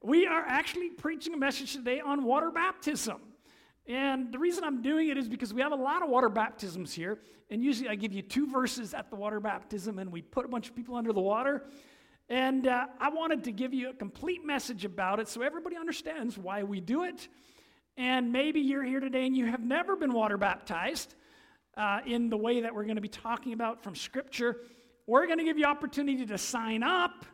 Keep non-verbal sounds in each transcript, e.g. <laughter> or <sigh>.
We are actually preaching a message today on water baptism. And the reason I'm doing it is because we have a lot of water baptisms here. And usually I give you two verses at the water baptism and we put a bunch of people under the water. And uh, I wanted to give you a complete message about it so everybody understands why we do it. And maybe you're here today and you have never been water baptized uh, in the way that we're going to be talking about from Scripture. We're going to give you opportunity to sign up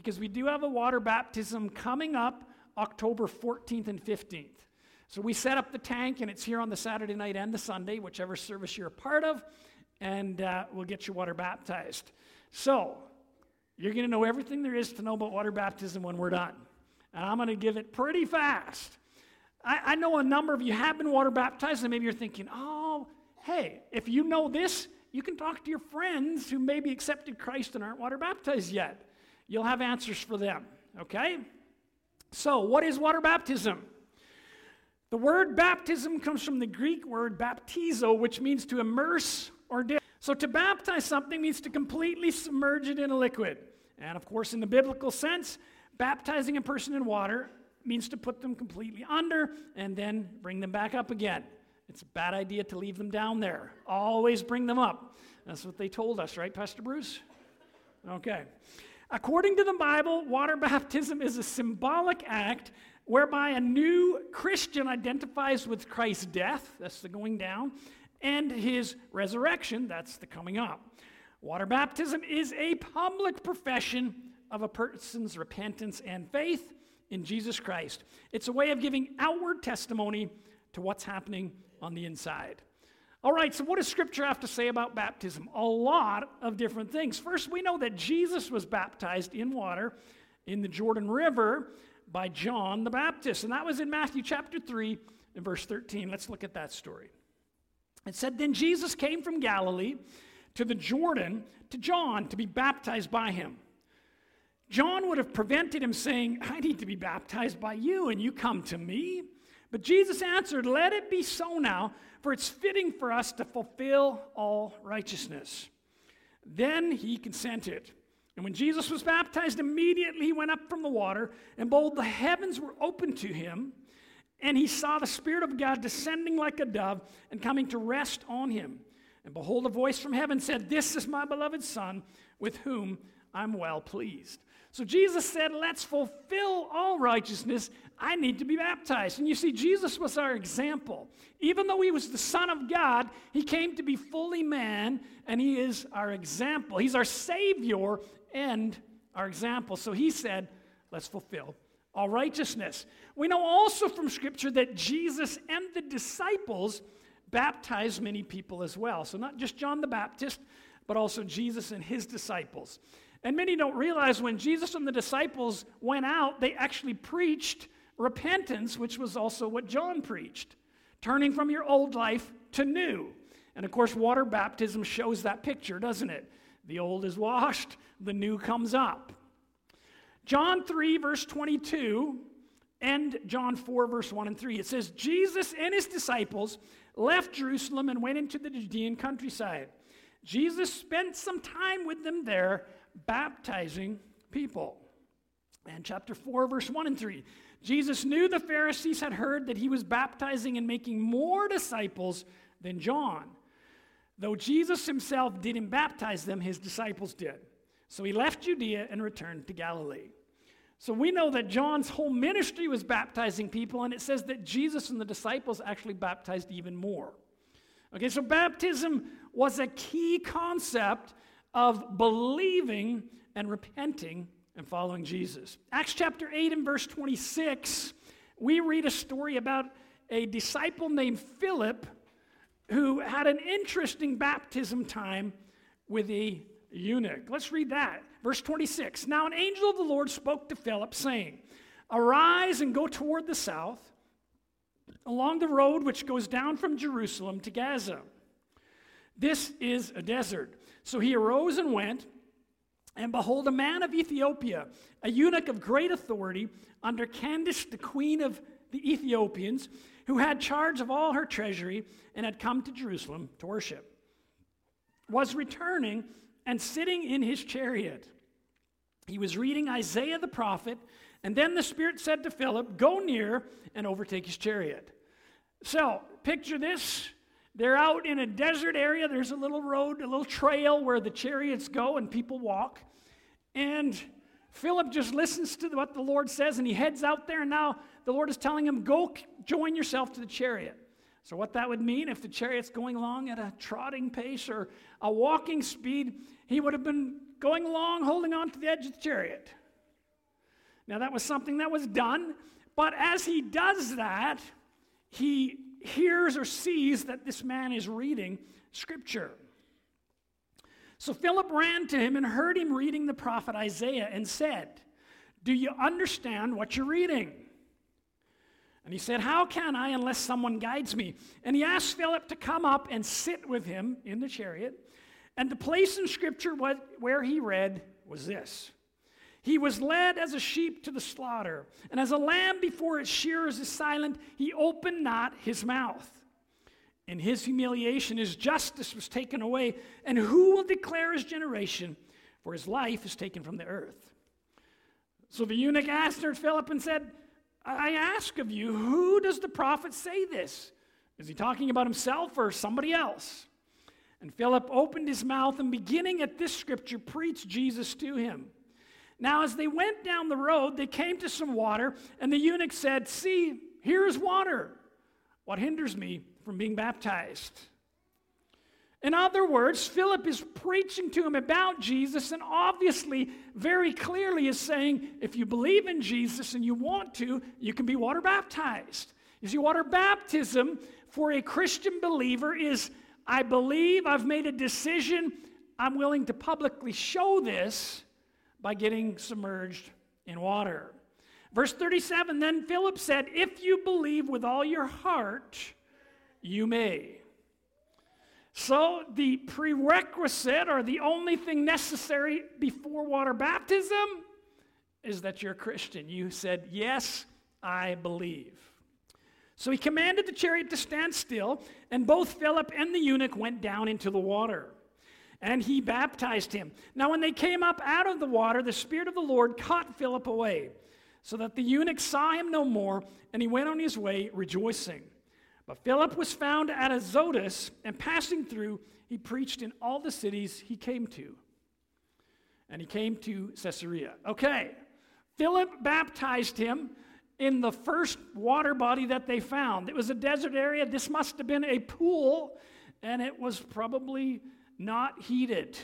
because we do have a water baptism coming up October 14th and 15th. So we set up the tank, and it's here on the Saturday night and the Sunday, whichever service you're a part of, and uh, we'll get you water baptized. So you're going to know everything there is to know about water baptism when we're done. And I'm going to give it pretty fast. I, I know a number of you have been water baptized, and maybe you're thinking, oh, hey, if you know this, you can talk to your friends who maybe accepted Christ and aren't water baptized yet. You'll have answers for them, okay? So, what is water baptism? The word baptism comes from the Greek word baptizo, which means to immerse or dip. So to baptize something means to completely submerge it in a liquid. And of course, in the biblical sense, baptizing a person in water means to put them completely under and then bring them back up again. It's a bad idea to leave them down there. Always bring them up. That's what they told us, right, Pastor Bruce? Okay. According to the Bible, water <laughs> baptism is a symbolic act whereby a new Christian identifies with Christ's death, that's the going down, and his resurrection, that's the coming up. Water baptism is a public profession of a person's repentance and faith in Jesus Christ. It's a way of giving outward testimony to what's happening on the inside. All right, so what does Scripture have to say about baptism? A lot of different things. First, we know that Jesus was baptized in water in the Jordan River by John the Baptist. And that was in Matthew chapter 3 and verse 13. Let's look at that story. It said, Then Jesus came from Galilee to the Jordan to John to be baptized by him. John would have prevented him saying, I need to be baptized by you, and you come to me. But Jesus answered, Let it be so now, for it's fitting for us to fulfill all righteousness. Then he consented. And when Jesus was baptized, immediately he went up from the water, and behold, the heavens were opened to him, and he saw the Spirit of God descending like a dove and coming to rest on him. And behold, a voice from heaven said, This is my beloved Son, with whom I'm well pleased. So Jesus said, Let's fulfill all righteousness. I need to be baptized. And you see, Jesus was our example. Even though he was the Son of God, he came to be fully man, and he is our example. He's our Savior, and our example. So he said, let's fulfill all righteousness. We know also from Scripture that Jesus and the disciples baptized many people as well. So not just John the Baptist, but also Jesus and his disciples. And many don't realize when Jesus and the disciples went out, they actually preached repentance, which was also what John preached turning from your old life to new. And of course, water baptism shows that picture, doesn't it? The old is washed, the new comes up. John 3, verse 22, and John 4, verse 1 and 3. It says, Jesus and his disciples left Jerusalem and went into the Judean countryside. Jesus spent some time with them there, baptizing people. And chapter 4, verse 1 and 3. Jesus knew the Pharisees had heard that he was baptizing and making more disciples than John. Though Jesus himself didn't baptize them, his disciples did. So he left Judea and returned to Galilee. So we know that John's whole ministry was baptizing people, and it says that Jesus and the disciples actually baptized even more. Okay, so baptism was a key concept of believing and repenting and following Jesus. Acts chapter 8 and verse 26, we read a story about a disciple named Philip who had an interesting baptism time with a eunuch. Let's read that. Verse 26. Now, an angel of the Lord spoke to Philip, saying, Arise and go toward the south, along the road which goes down from Jerusalem to Gaza. This is a desert. So he arose and went, and behold, a man of Ethiopia, a eunuch of great authority, under Candace, the queen of the Ethiopians, who had charge of all her treasury and had come to Jerusalem to worship, was returning and sitting in his chariot. He was reading Isaiah the prophet, And then the Spirit said to Philip, Go near and overtake his chariot. So, picture this. They're out in a desert area. There's a little road, a little trail where the chariots go and people walk. And Philip just listens to what the Lord says and he heads out there. And now the Lord is telling him, Go join yourself to the chariot. So, what that would mean if the chariot's going along at a trotting pace or a walking speed, he would have been going along holding on to the edge of the chariot. Now, that was something that was done, but as he does that, he hears or sees that this man is reading scripture. So Philip ran to him and heard him reading the prophet Isaiah and said, Do you understand what you're reading? And he said, How can I unless someone guides me? And he asked Philip to come up and sit with him in the chariot. And the place in Scripture where he read was this He was led as a sheep to the slaughter, and as a lamb before its shearers is silent, he opened not his mouth. In his humiliation, his justice was taken away. And who will declare his generation? For his life is taken from the earth. So the eunuch answered Philip and said, I ask of you, who does the prophet say this? Is he talking about himself or somebody else? And Philip opened his mouth and, beginning at this scripture, preached Jesus to him. Now, as they went down the road, they came to some water, and the eunuch said, See, here is water. What hinders me from being baptized? In other words, Philip is preaching to him about Jesus, and obviously, very clearly, is saying, if you believe in Jesus and you want to, you can be water baptized. You see, water baptism for a Christian believer is I believe, I've made a decision, I'm willing to publicly show this by getting submerged in water. Verse 37 Then Philip said, If you believe with all your heart, you may. So, the prerequisite or the only thing necessary before water baptism is that you're a Christian. You said, Yes, I believe. So he commanded the chariot to stand still, and both Philip and the eunuch went down into the water. And he baptized him. Now, when they came up out of the water, the Spirit of the Lord caught Philip away, so that the eunuch saw him no more, and he went on his way rejoicing. But Philip was found at Azotus, and passing through, he preached in all the cities he came to. And he came to Caesarea. Okay, Philip baptized him in the first water body that they found. It was a desert area. This must have been a pool, and it was probably not heated.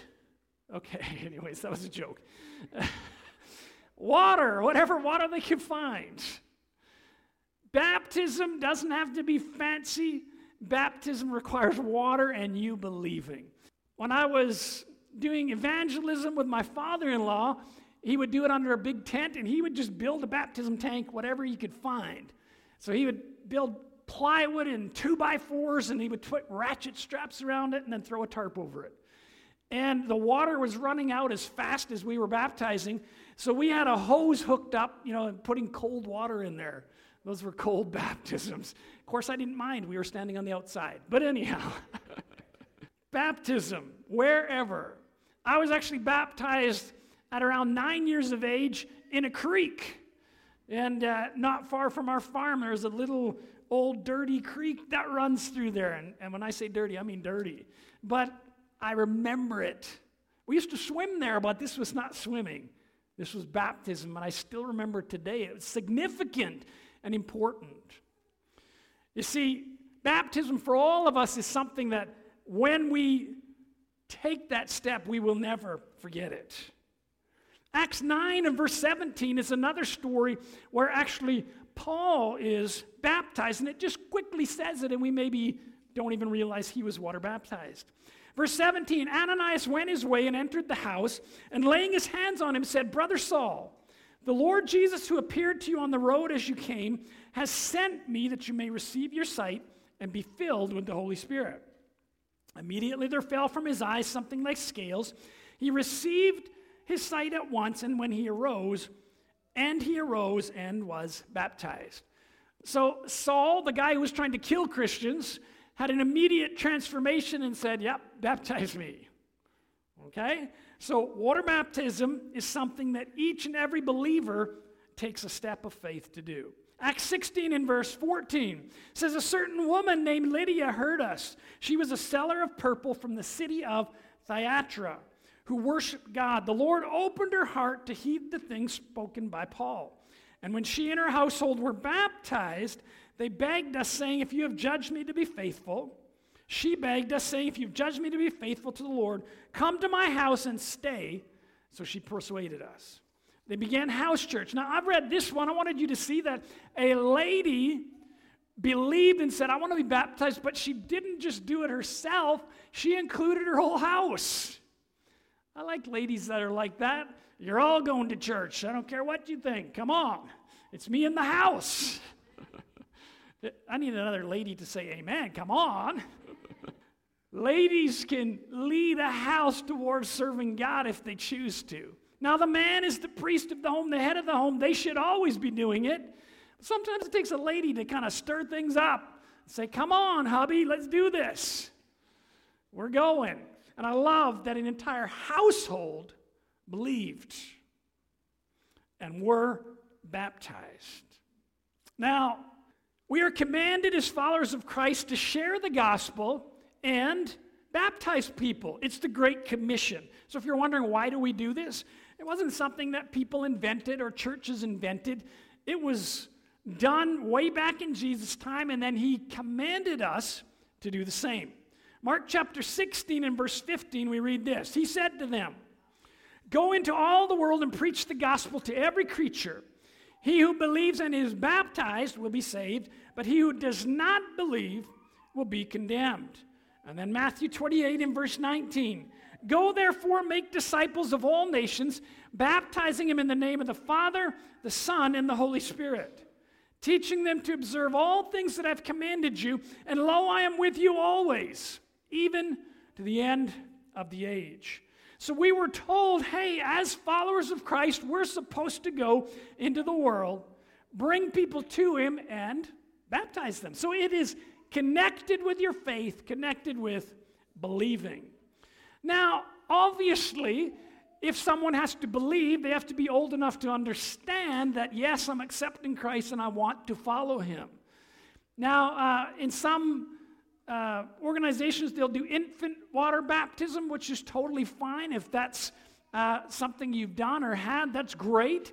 Okay, <laughs> anyways, that was a joke. <laughs> water, whatever water they could find. Baptism doesn't have to be fancy. Baptism requires water and you believing. When I was doing evangelism with my father in law, he would do it under a big tent and he would just build a baptism tank, whatever he could find. So he would build plywood and two by fours and he would put ratchet straps around it and then throw a tarp over it. And the water was running out as fast as we were baptizing. So we had a hose hooked up, you know, and putting cold water in there. Those were cold <laughs> baptisms. Of course, I didn't mind. We were standing on the outside. But anyhow, <laughs> baptism, wherever. I was actually baptized at around nine years of age in a creek. And uh, not far from our farm, there's a little old dirty creek that runs through there. And, and when I say dirty, I mean dirty. But I remember it. We used to swim there, but this was not swimming. This was baptism, and I still remember today. It was significant and important. You see, baptism for all of us is something that when we take that step, we will never forget it. Acts 9 and verse 17 is another story where actually Paul is baptized, and it just quickly says it, and we maybe don't even realize he was water baptized. Verse 17 Ananias went his way and entered the house, and laying his hands on him, said, Brother Saul, the Lord Jesus, who appeared to you on the road as you came, has sent me that you may receive your sight and be filled with the Holy Spirit. Immediately there fell from his eyes something like scales. He received his sight at once, and when he arose, and he arose and was baptized. So Saul, the guy who was trying to kill Christians, had an immediate transformation and said, Yep, baptize me. Okay? So water baptism is something that each and every believer takes a step of faith to do. Acts 16 and verse 14 says, A certain woman named Lydia heard us. She was a seller of purple from the city of Thyatira who worshiped God. The Lord opened her heart to heed the things spoken by Paul. And when she and her household were baptized, they begged us, saying, If you have judged me to be faithful, she begged us, saying, If you've judged me to be faithful to the Lord, come to my house and stay. So she persuaded us. They began house church. Now, I've read this one. I wanted you to see that a lady believed and said, I want to be baptized, but she didn't just do it herself, she included her whole house. I like ladies that are like that. You're all going to church. I don't care what you think. Come on. It's me in the house. <laughs> I need another lady to say amen. Come on. Ladies can lead a house towards serving God if they choose to. Now, the man is the priest of the home, the head of the home. They should always be doing it. Sometimes it takes a lady to kind of stir things up. Say, come on, hubby, let's do this. We're going. And I love that an entire household believed and were baptized. Now, we are commanded as followers of Christ to share the gospel and baptize people. It's the Great Commission. So if you're wondering why do we do this, it wasn't something that people invented or churches invented. It was done way back in Jesus' time, and then he commanded us to do the same. Mark chapter 16 and verse 15, we read this. He said to them, Go into all the world and preach the gospel to every creature. He who believes and is baptized will be saved, but he who does not believe will be condemned. And then Matthew 28 and verse 19. Go therefore, make disciples of all nations, baptizing them in the name of the Father, the Son, and the Holy Spirit, teaching them to observe all things that I've commanded you, and lo, I am with you always, even to the end of the age. So we were told, hey, as followers of Christ, we're supposed to go into the world, bring people to Him, and baptize them. So it is connected with your faith, connected with believing. Now, obviously, if someone has to believe, they have to be old enough to understand that, yes, I'm accepting Christ and I want to follow Him. Now, uh, in some uh, organizations, they'll do infant water baptism, which is totally fine. If that's uh, something you've done or had, that's great.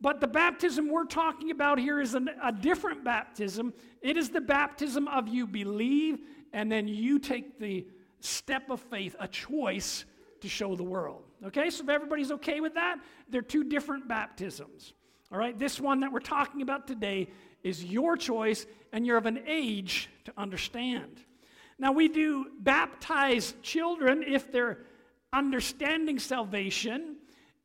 But the baptism we're talking about here is an, a different baptism. It is the baptism of you believe, and then you take the step of faith, a choice to show the world. Okay, so if everybody's okay with that, they're two different baptisms. All right, this one that we're talking about today is your choice, and you're of an age to understand. Now, we do baptize children if they're understanding salvation,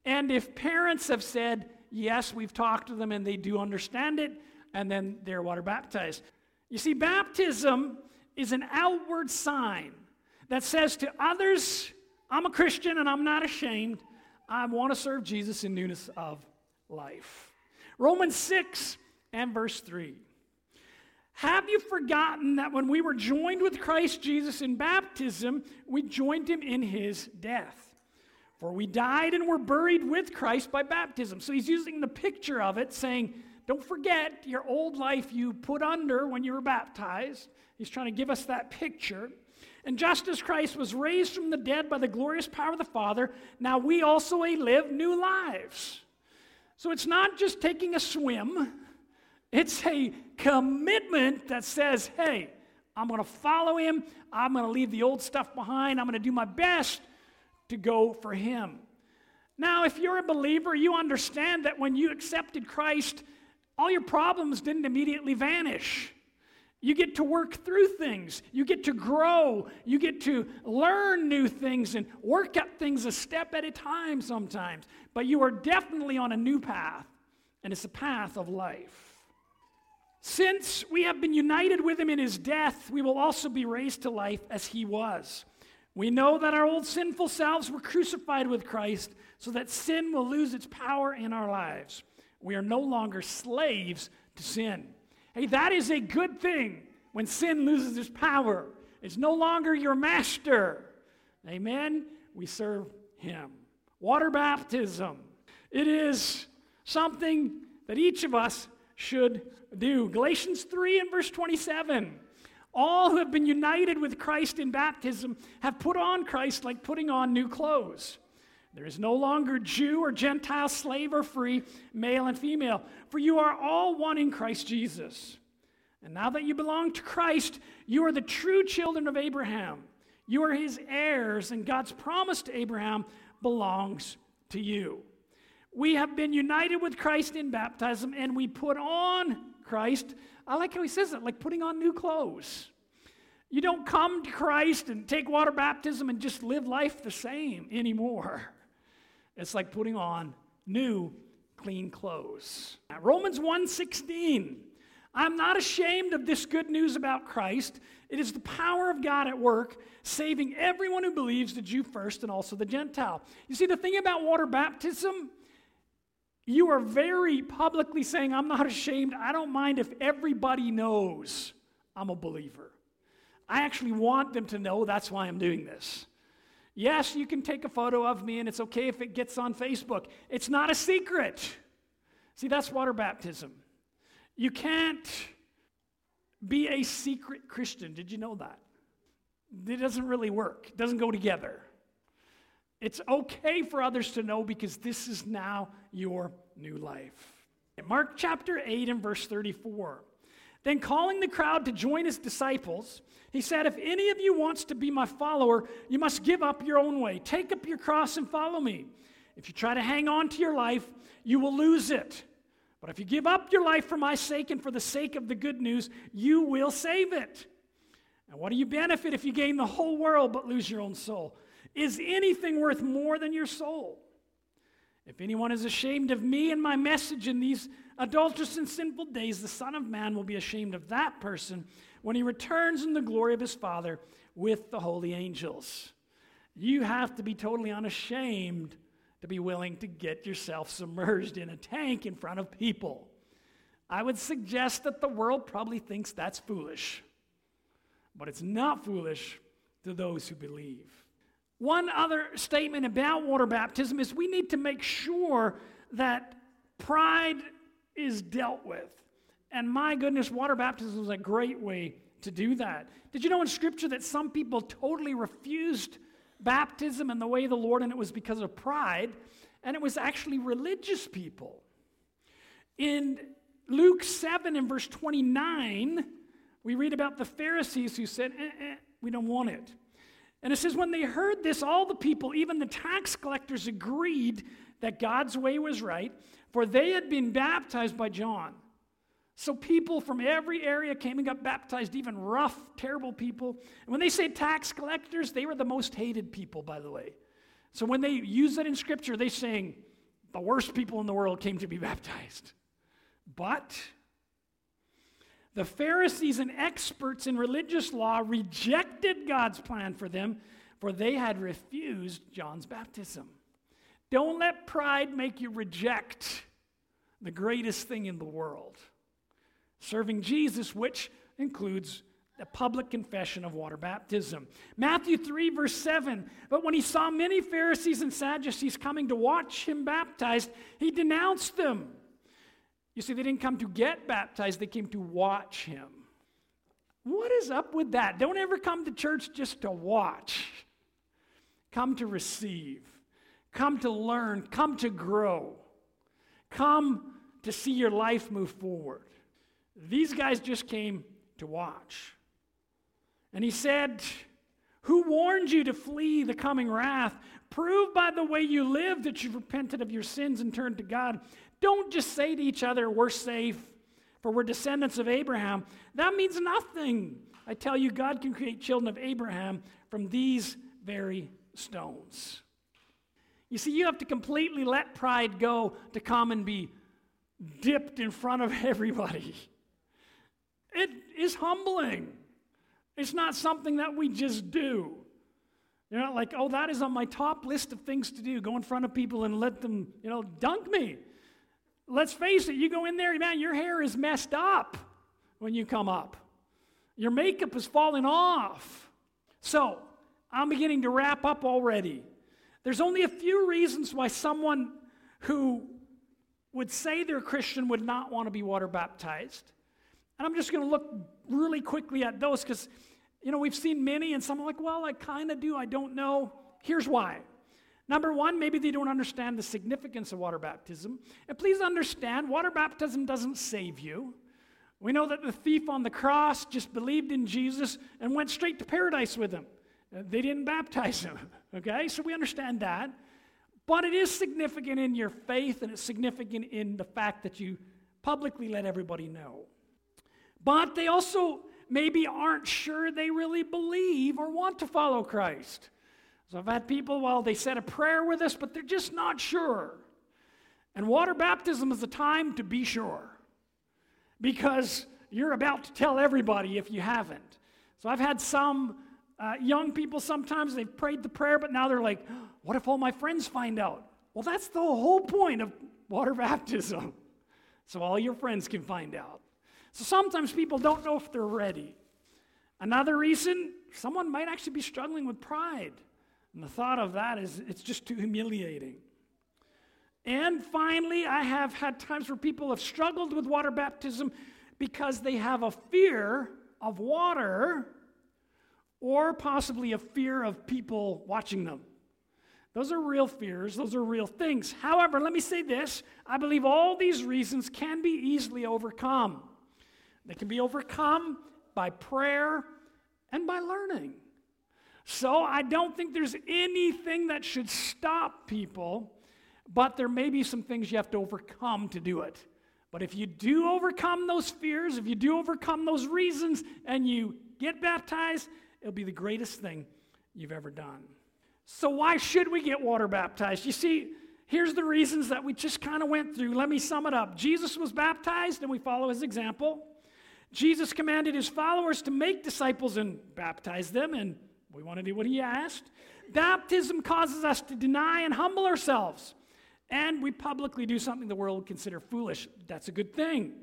and if parents have said, yes, we've talked to them and they do understand it, and then they're water baptized. You see, baptism is an outward sign that says to others, I'm a Christian and I'm not ashamed. I want to serve Jesus in newness of life. Romans 6 and verse 3. Have you forgotten that when we were joined with Christ Jesus in baptism, we joined him in his death? For we died and were buried with Christ by baptism. So he's using the picture of it, saying, Don't forget your old life you put under when you were baptized. He's trying to give us that picture. And just as Christ was raised from the dead by the glorious power of the Father, now we also live new lives. So it's not just taking a swim it's a commitment that says, hey, I'm going to follow him. I'm going to leave the old stuff behind. I'm going to do my best to go for him. Now, if you're a believer, you understand that when you accepted Christ, all your problems didn't immediately vanish. You get to work through things. You get to grow. You get to learn new things and work at things a step at a time sometimes. But you are definitely on a new path, and it's a path of life. Since we have been united with him in his death, we will also be raised to life as he was. We know that our old sinful selves were crucified with Christ so that sin will lose its power in our lives. We are no longer slaves to sin. Hey, that is a good thing when sin loses its power. It's no longer your master. Amen? We serve him. Water baptism. It is something that each of us should do. Galatians 3 and verse 27. All who have been united with Christ in baptism have put on Christ like putting on new clothes. There is no longer Jew or Gentile, slave or free, male and female, for you are all one in Christ Jesus. And now that you belong to Christ, you are the true children of Abraham. You are his heirs, and God's promise to Abraham belongs to you. We have been united with Christ in baptism, and we put on Christ. I like how he says it, like putting on new clothes. You don't come to Christ and take water baptism and just live life the same anymore. It's like putting on new clean clothes. Now, Romans 1:16. I'm not ashamed of this good news about Christ. It is the power of God at work, saving everyone who believes, the Jew first and also the Gentile. You see, the thing about water baptism, you are very publicly saying, I'm not ashamed. I don't mind if everybody knows I'm a believer. I actually want them to know that's why I'm doing this. Yes, you can take a photo of me and it's okay if it gets on Facebook. It's not a secret. See, that's water baptism. You can't be a secret Christian. Did you know that? It doesn't really work, it doesn't go together. It's okay for others to know because this is now your new life. In Mark chapter 8 and verse 34. Then, calling the crowd to join his disciples, he said, If any of you wants to be my follower, you must give up your own way. Take up your cross and follow me. If you try to hang on to your life, you will lose it. But if you give up your life for my sake and for the sake of the good news, you will save it. And what do you benefit if you gain the whole world but lose your own soul? Is anything worth more than your soul? If anyone is ashamed of me and my message in these adulterous and sinful days, the Son of Man will be ashamed of that person when he returns in the glory of his Father with the holy angels. You have to be totally unashamed to be willing to get yourself submerged in a tank in front of people. I would suggest that the world probably thinks that's foolish, but it's not foolish to those who believe. One other statement about water baptism is we need to make sure that pride is dealt with. And my goodness, water baptism is a great way to do that. Did you know in Scripture that some people totally refused baptism and the way of the Lord, and it was because of pride, and it was actually religious people? In Luke 7 and verse 29, we read about the Pharisees who said, eh, eh, We don't want it. And it says, when they heard this, all the people, even the tax collectors, agreed that God's way was right, for they had been baptized by John. So people from every area came and got baptized, even rough, terrible people. And when they say tax collectors, they were the most hated people, by the way. So when they use that in Scripture, they're saying the worst people in the world came to be <laughs> baptized. But the Pharisees and experts in religious law rejected God's plan for them, for they had refused John's baptism. Don't let pride make you reject the greatest thing in the world serving Jesus, which includes a public confession of water baptism. Matthew 3, verse 7. But when he saw many Pharisees and Sadducees coming to watch him baptized, he denounced them. You see, they didn't come to get baptized, they came to watch him. What is up with that? Don't ever come to church just to watch. Come to receive. Come to learn. Come to grow. Come to see your life move forward. These guys just came to watch. And he said, Who warned you to flee the coming wrath? Prove by the way you live that you've repented of your sins and turned to God. Don't just say to each other, we're safe, for we're descendants of Abraham. That means nothing. I tell you, God can create children of Abraham from these very stones. You see, you have to completely let pride go to come and be dipped in front of <laughs> everybody. It is humbling. It's not something that we just do. You're not like, oh, that is on my top list of things to do. Go in front of people and let them, you know, dunk me. Let's face it, you go in there, man, your hair is messed up when you come up. Your makeup is falling off. So, I'm beginning to wrap up already. There's only a few reasons why someone who would say they're Christian would not want to be water baptized. And I'm just going to look really quickly at those because, you know, we've seen many, and some are like, well, I kind of do, I don't know. Here's why. Number one, maybe they don't understand the significance of water baptism. And please understand, water baptism doesn't save you. We know that the thief on the cross just believed in Jesus and went straight to paradise with him. Uh, they didn't <laughs> baptize him, okay? So we understand that. But it is significant in your faith and it's significant in the fact that you publicly let everybody know. But they also maybe aren't sure they really believe or want to follow Christ. So I've had people, well, they said a prayer with us, but they're just not sure. And water baptism is a time to be sure because you're about to tell everybody if you haven't. So I've had some uh, young people sometimes, they've prayed the prayer, but now they're like, what if all my friends find out? Well, that's the whole point of water <laughs> baptism. So all your friends can find out. So sometimes people don't know if they're ready. Another reason, someone might actually be struggling with pride. And the thought of that is it's just too humiliating. And finally, I have had times where people have struggled with water baptism because they have a fear of water or possibly a fear of people watching them. Those are real fears, those are real things. However, let me say this I believe all these reasons can be easily overcome. They can be overcome by prayer and by learning. So I don't think there's anything that should stop people, but there may be some things you have to overcome to do it. But if you do overcome those fears, if you do overcome those reasons, and you get baptized, it'll be the greatest thing you've ever done. So, why should we get water baptized? You see, here's the reasons that we just kind of went through. Let me sum it up. Jesus was baptized, and we follow his example. Jesus commanded his followers to make disciples and baptize them, and we want to do what he asked. Baptism causes us to deny and humble ourselves, and we publicly do something the world would consider foolish. That's a good thing.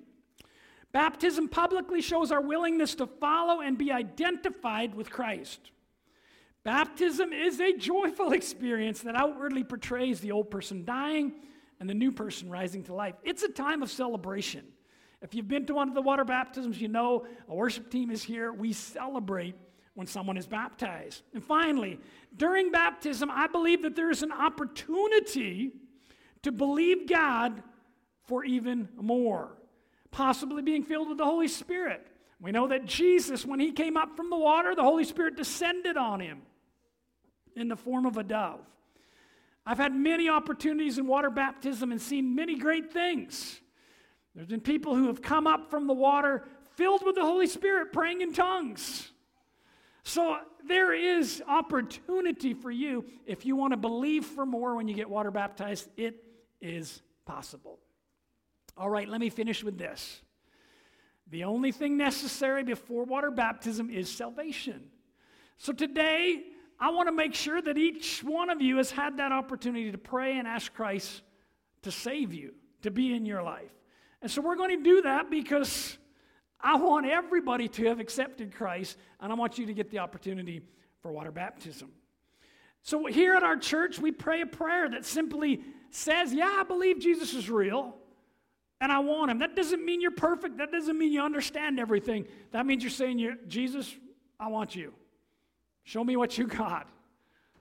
Baptism publicly shows our willingness to follow and be identified with Christ. Baptism is a joyful <laughs> experience that outwardly portrays the old person dying and the new person rising to life. It's a time of celebration. If you've been to one of the water baptisms, you know a worship team is here. We celebrate when someone is baptized. And finally, during baptism, I believe that there is an opportunity to believe God for even more, possibly being filled with the Holy Spirit. We know that Jesus, when he came up from the water, the Holy Spirit descended on him in the form of a dove. I've had many opportunities in water baptism and seen many great things. There's been people who have come up from the water filled with the Holy Spirit praying in tongues. So there is opportunity for you if you want to believe for more when you get water baptized. It is possible. All right, let me finish with this. The only thing necessary before water baptism is salvation. So today, I want to make sure that each one of you has had that opportunity to pray and ask Christ to save you, to be in your life. And so we're going to do that because I want everybody to have accepted Christ, and I want you to get the opportunity for water baptism. So here at our church, we pray a prayer that simply says, Yeah, I believe Jesus is real, and I want him. That doesn't mean you're perfect. That doesn't mean you understand everything. That means you're saying, Jesus, I want you. Show me what you got.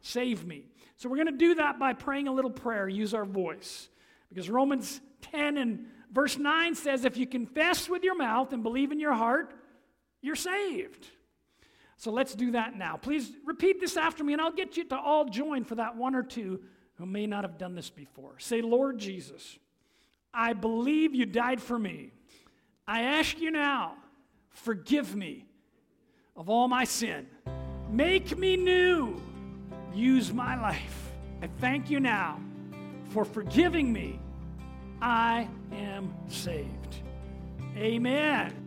Save me. So we're going to do that by praying a little prayer, use our voice. Because Romans 10 and verse 9 says, if you confess with your mouth and believe in your heart, you're saved. So let's do that now. Please repeat this after me, and I'll get you to all join for that one or two who may not have done this before. Say, Lord Jesus, I believe you died for me. I ask you now, forgive me of all my sin. Make me new. Use my life. I thank you now for forgiving me I am saved. Amen.